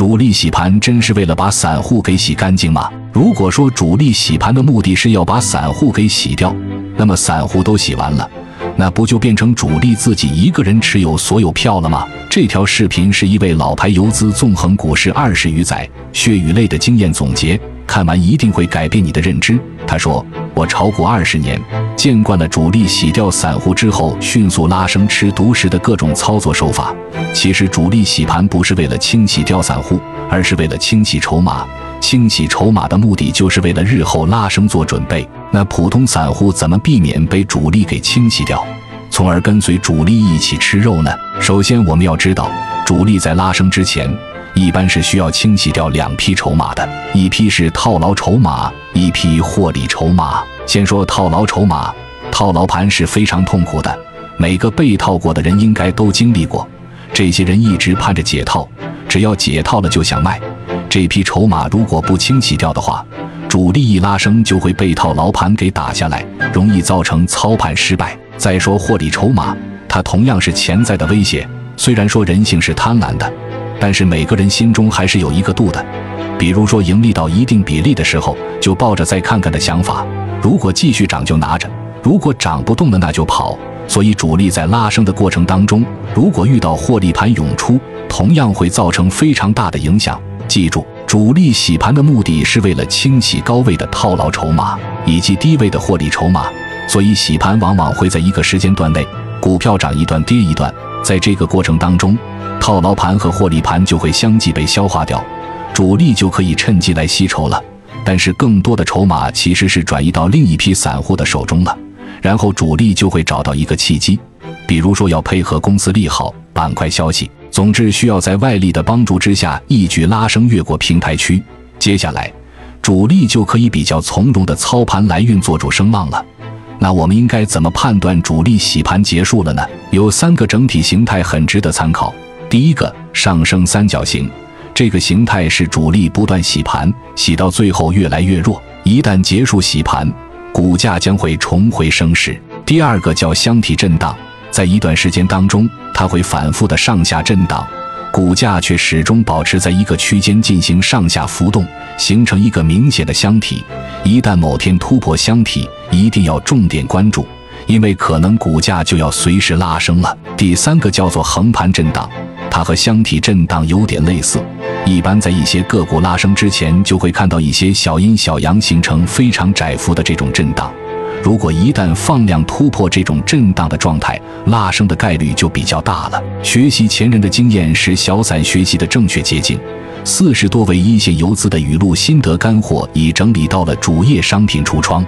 主力洗盘真是为了把散户给洗干净吗？如果说主力洗盘的目的是要把散户给洗掉，那么散户都洗完了，那不就变成主力自己一个人持有所有票了吗？这条视频是一位老牌游资纵横股市二十余载、血与泪的经验总结，看完一定会改变你的认知。他说：“我炒股二十年，见惯了主力洗掉散户之后迅速拉升吃独食的各种操作手法。其实主力洗盘不是为了清洗掉散户，而是为了清洗筹码。清洗筹码的目的就是为了日后拉升做准备。那普通散户怎么避免被主力给清洗掉？”从而跟随主力一起吃肉呢？首先，我们要知道，主力在拉升之前，一般是需要清洗掉两批筹码的，一批是套牢筹码，一批获利筹码。先说套牢筹码，套牢盘是非常痛苦的，每个被套过的人应该都经历过。这些人一直盼着解套，只要解套了就想卖。这批筹码如果不清洗掉的话，主力一拉升就会被套牢盘给打下来，容易造成操盘失败。再说获利筹码，它同样是潜在的威胁。虽然说人性是贪婪的，但是每个人心中还是有一个度的。比如说盈利到一定比例的时候，就抱着再看看的想法，如果继续涨就拿着，如果涨不动了那就跑。所以主力在拉升的过程当中，如果遇到获利盘涌出，同样会造成非常大的影响。记住，主力洗盘的目的是为了清洗高位的套牢筹码以及低位的获利筹码。所以洗盘往往会在一个时间段内，股票涨一段跌一段，在这个过程当中，套牢盘和获利盘就会相继被消化掉，主力就可以趁机来吸筹了。但是更多的筹码其实是转移到另一批散户的手中了，然后主力就会找到一个契机，比如说要配合公司利好、板块消息，总之需要在外力的帮助之下一举拉升越过平台区，接下来主力就可以比较从容的操盘来运作主声浪了。那我们应该怎么判断主力洗盘结束了呢？有三个整体形态很值得参考。第一个，上升三角形，这个形态是主力不断洗盘，洗到最后越来越弱，一旦结束洗盘，股价将会重回升势。第二个叫箱体震荡，在一段时间当中，它会反复的上下震荡。股价却始终保持在一个区间进行上下浮动，形成一个明显的箱体。一旦某天突破箱体，一定要重点关注，因为可能股价就要随时拉升了。第三个叫做横盘震荡，它和箱体震荡有点类似。一般在一些个股拉升之前，就会看到一些小阴小阳形成非常窄幅的这种震荡。如果一旦放量突破这种震荡的状态，拉升的概率就比较大了。学习前人的经验是小散学习的正确捷径。四十多位一线游资的语录心得干货已整理到了主页商品橱窗。